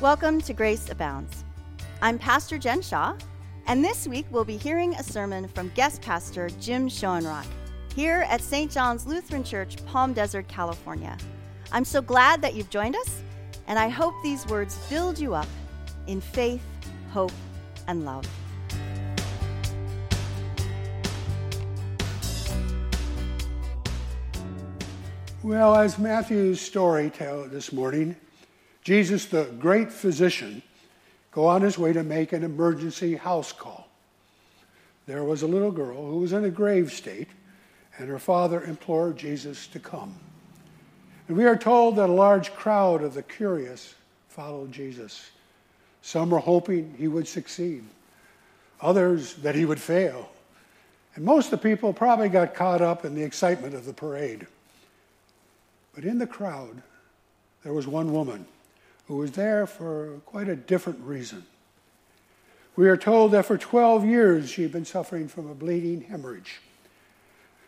Welcome to Grace Abounds. I'm Pastor Jen Shaw, and this week we'll be hearing a sermon from guest pastor Jim Schoenrock here at St. John's Lutheran Church, Palm Desert, California. I'm so glad that you've joined us, and I hope these words build you up in faith, hope, and love. Well, as Matthew's story tells this morning, Jesus, the great physician, go on his way to make an emergency house call. There was a little girl who was in a grave state, and her father implored Jesus to come. And we are told that a large crowd of the curious followed Jesus. Some were hoping he would succeed, others that he would fail. And most of the people probably got caught up in the excitement of the parade. But in the crowd, there was one woman who was there for quite a different reason. We are told that for 12 years she had been suffering from a bleeding hemorrhage.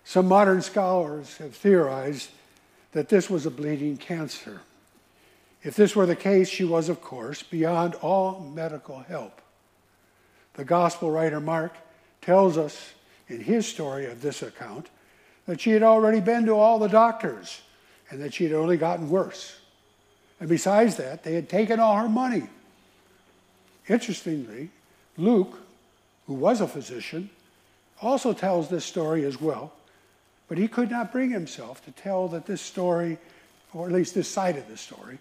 Some modern scholars have theorized that this was a bleeding cancer. If this were the case, she was, of course, beyond all medical help. The gospel writer Mark tells us in his story of this account that she had already been to all the doctors and that she had only gotten worse. And besides that, they had taken all her money. Interestingly, Luke, who was a physician, also tells this story as well, but he could not bring himself to tell that this story, or at least this side of the story,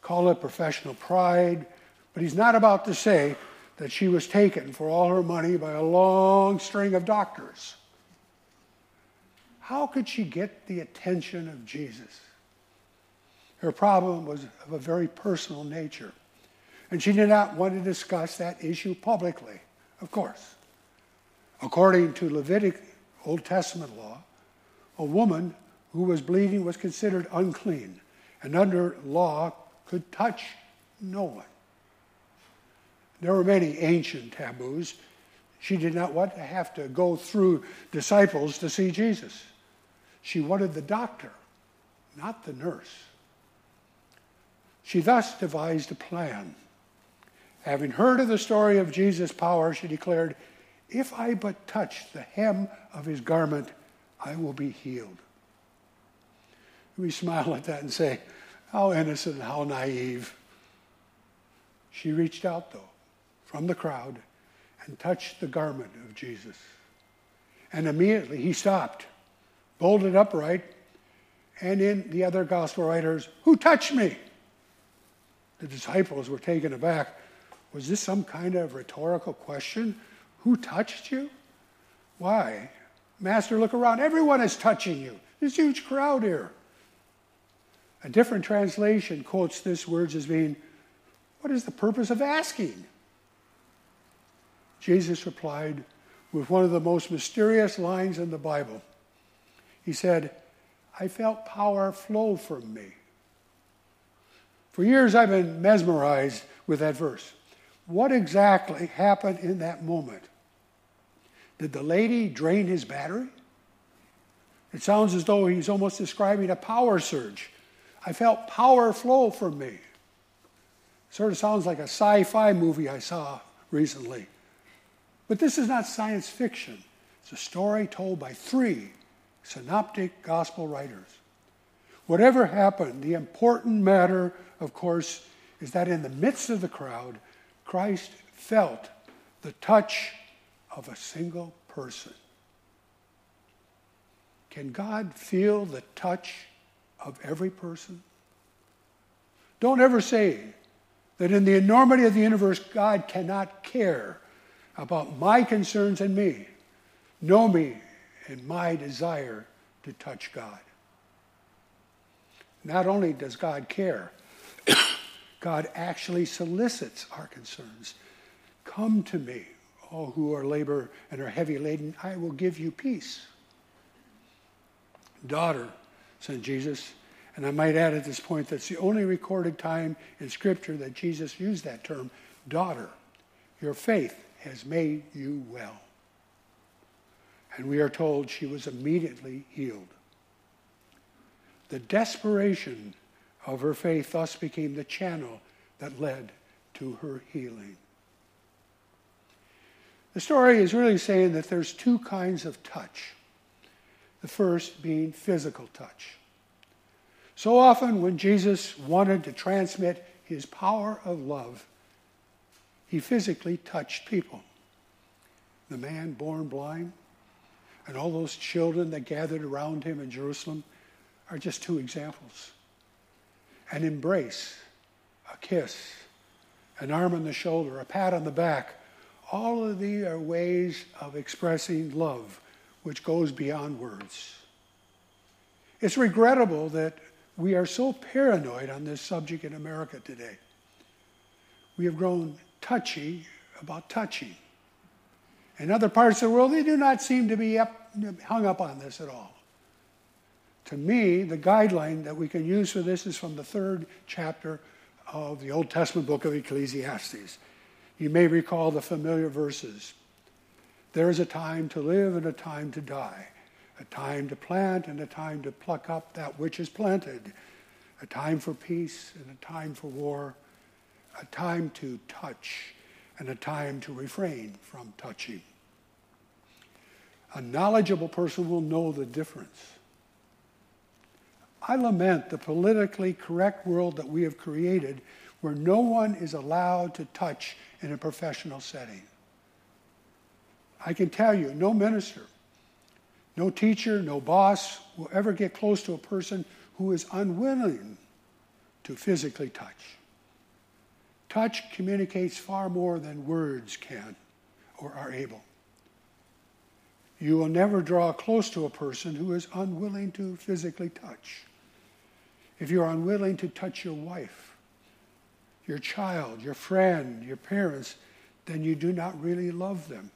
call it professional pride, but he's not about to say that she was taken for all her money by a long string of doctors. How could she get the attention of Jesus? Her problem was of a very personal nature. And she did not want to discuss that issue publicly, of course. According to Levitic Old Testament law, a woman who was bleeding was considered unclean and under law could touch no one. There were many ancient taboos. She did not want to have to go through disciples to see Jesus. She wanted the doctor, not the nurse. She thus devised a plan. Having heard of the story of Jesus' power, she declared, If I but touch the hem of his garment, I will be healed. We smile at that and say, How innocent, how naive. She reached out, though, from the crowd and touched the garment of Jesus. And immediately he stopped, bolted upright, and in the other gospel writers, Who touched me? The disciples were taken aback. Was this some kind of rhetorical question? Who touched you? Why? Master, look around. Everyone is touching you. This huge crowd here. A different translation quotes this words as being, What is the purpose of asking? Jesus replied with one of the most mysterious lines in the Bible. He said, I felt power flow from me. For years, I've been mesmerized with that verse. What exactly happened in that moment? Did the lady drain his battery? It sounds as though he's almost describing a power surge. I felt power flow from me. Sort of sounds like a sci fi movie I saw recently. But this is not science fiction, it's a story told by three synoptic gospel writers. Whatever happened, the important matter of course, is that in the midst of the crowd, Christ felt the touch of a single person. Can God feel the touch of every person? Don't ever say that in the enormity of the universe, God cannot care about my concerns and me. Know me and my desire to touch God. Not only does God care, God actually solicits our concerns. Come to me, all who are labor and are heavy laden, I will give you peace. Daughter, said Jesus, and I might add at this point that's the only recorded time in Scripture that Jesus used that term, daughter. Your faith has made you well. And we are told she was immediately healed. The desperation of her faith thus became the channel that led to her healing. The story is really saying that there's two kinds of touch. The first being physical touch. So often, when Jesus wanted to transmit his power of love, he physically touched people. The man born blind and all those children that gathered around him in Jerusalem are just two examples. An embrace, a kiss, an arm on the shoulder, a pat on the back, all of these are ways of expressing love which goes beyond words. It's regrettable that we are so paranoid on this subject in America today. We have grown touchy about touching. In other parts of the world, they do not seem to be up, hung up on this at all. To me, the guideline that we can use for this is from the third chapter of the Old Testament book of Ecclesiastes. You may recall the familiar verses. There is a time to live and a time to die, a time to plant and a time to pluck up that which is planted, a time for peace and a time for war, a time to touch and a time to refrain from touching. A knowledgeable person will know the difference. I lament the politically correct world that we have created where no one is allowed to touch in a professional setting. I can tell you, no minister, no teacher, no boss will ever get close to a person who is unwilling to physically touch. Touch communicates far more than words can or are able. You will never draw close to a person who is unwilling to physically touch. If you're unwilling to touch your wife, your child, your friend, your parents, then you do not really love them.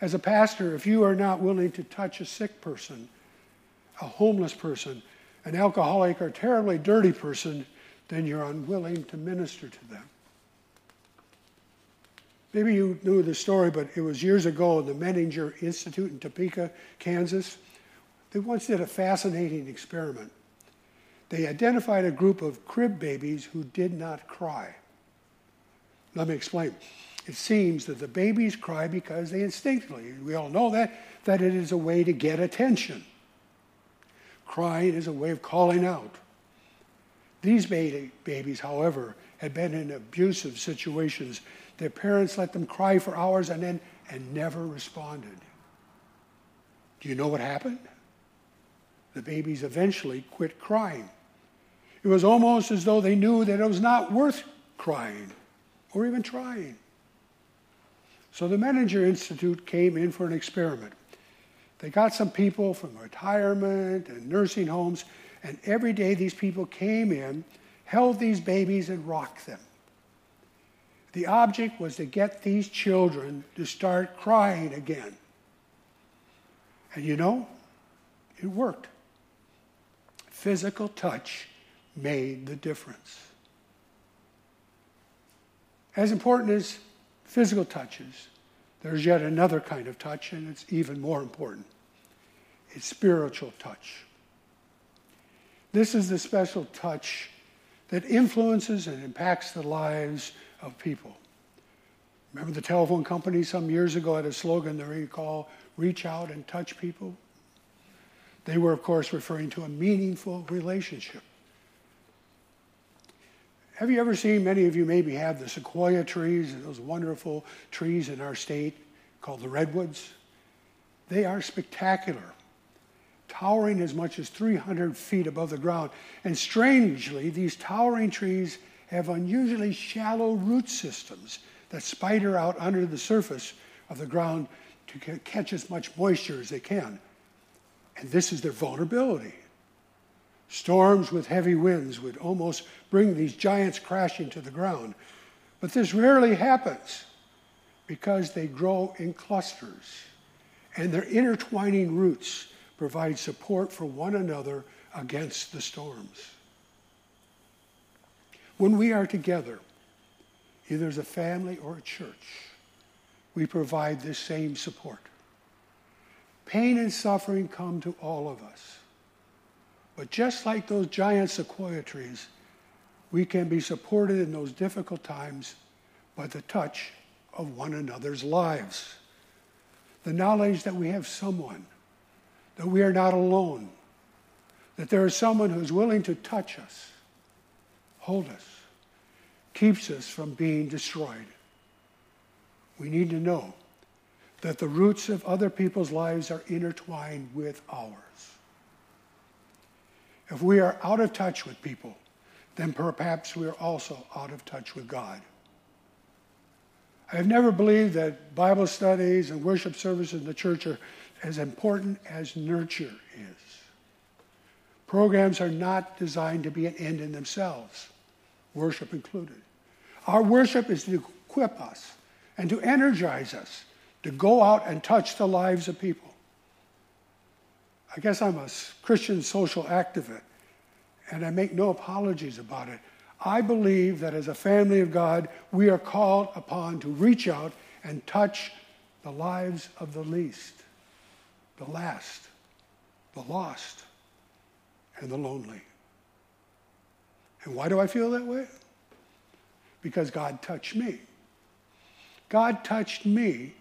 As a pastor, if you are not willing to touch a sick person, a homeless person, an alcoholic, or terribly dirty person, then you're unwilling to minister to them. Maybe you knew the story, but it was years ago in the Menninger Institute in Topeka, Kansas. They once did a fascinating experiment they identified a group of crib babies who did not cry. Let me explain. It seems that the babies cry because they instinctively, we all know that, that it is a way to get attention. Crying is a way of calling out. These babies, however, had been in abusive situations. Their parents let them cry for hours and then and never responded. Do you know what happened? The babies eventually quit crying. It was almost as though they knew that it was not worth crying or even trying. So the Menninger Institute came in for an experiment. They got some people from retirement and nursing homes, and every day these people came in, held these babies, and rocked them. The object was to get these children to start crying again. And you know, it worked physical touch made the difference. As important as physical touches, there's yet another kind of touch, and it's even more important. It's spiritual touch. This is the special touch that influences and impacts the lives of people. Remember the telephone company some years ago had a slogan that they call reach out and touch people? They were, of course, referring to a meaningful relationship. Have you ever seen, many of you maybe have the sequoia trees, those wonderful trees in our state called the redwoods? They are spectacular, towering as much as 300 feet above the ground. And strangely, these towering trees have unusually shallow root systems that spider out under the surface of the ground to catch as much moisture as they can. And this is their vulnerability. Storms with heavy winds would almost bring these giants crashing to the ground. But this rarely happens because they grow in clusters and their intertwining roots provide support for one another against the storms. When we are together, either as a family or a church, we provide this same support. Pain and suffering come to all of us. But just like those giant sequoia trees, we can be supported in those difficult times by the touch of one another's lives. The knowledge that we have someone, that we are not alone, that there is someone who's willing to touch us, hold us, keeps us from being destroyed. We need to know that the roots of other people's lives are intertwined with ours. If we are out of touch with people, then perhaps we are also out of touch with God. I have never believed that Bible studies and worship services in the church are as important as nurture is. Programs are not designed to be an end in themselves, worship included. Our worship is to equip us and to energize us to go out and touch the lives of people. I guess I'm a Christian social activist, and I make no apologies about it. I believe that as a family of God, we are called upon to reach out and touch the lives of the least, the last, the lost, and the lonely. And why do I feel that way? Because God touched me. God touched me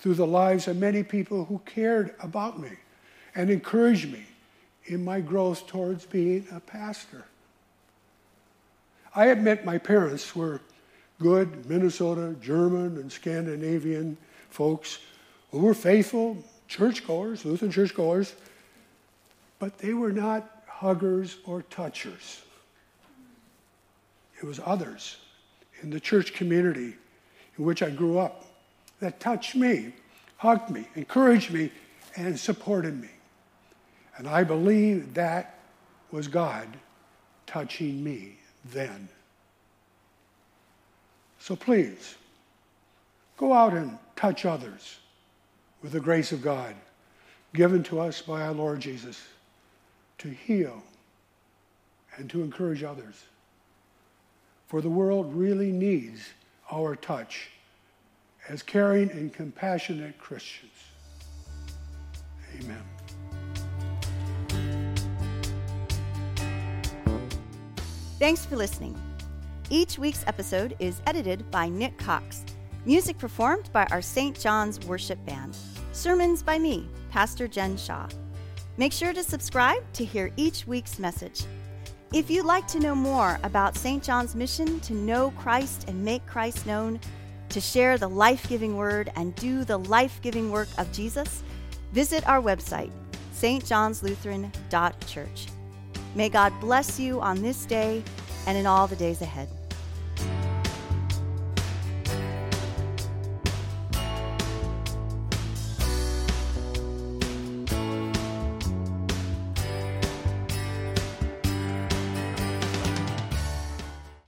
through the lives of many people who cared about me and encouraged me in my growth towards being a pastor. I admit my parents were good Minnesota, German, and Scandinavian folks who were faithful churchgoers, Lutheran churchgoers, but they were not huggers or touchers. It was others in the church community in which I grew up that touched me, hugged me, encouraged me, and supported me. And I believe that was God touching me then. So please, go out and touch others with the grace of God given to us by our Lord Jesus to heal and to encourage others. For the world really needs our touch as caring and compassionate Christians. Amen. Thanks for listening. Each week's episode is edited by Nick Cox. Music performed by our St. John's Worship Band. Sermons by me, Pastor Jen Shaw. Make sure to subscribe to hear each week's message. If you'd like to know more about St. John's mission to know Christ and make Christ known, to share the life giving word and do the life giving work of Jesus, visit our website, stjohnslutheran.church. May God bless you on this day and in all the days ahead.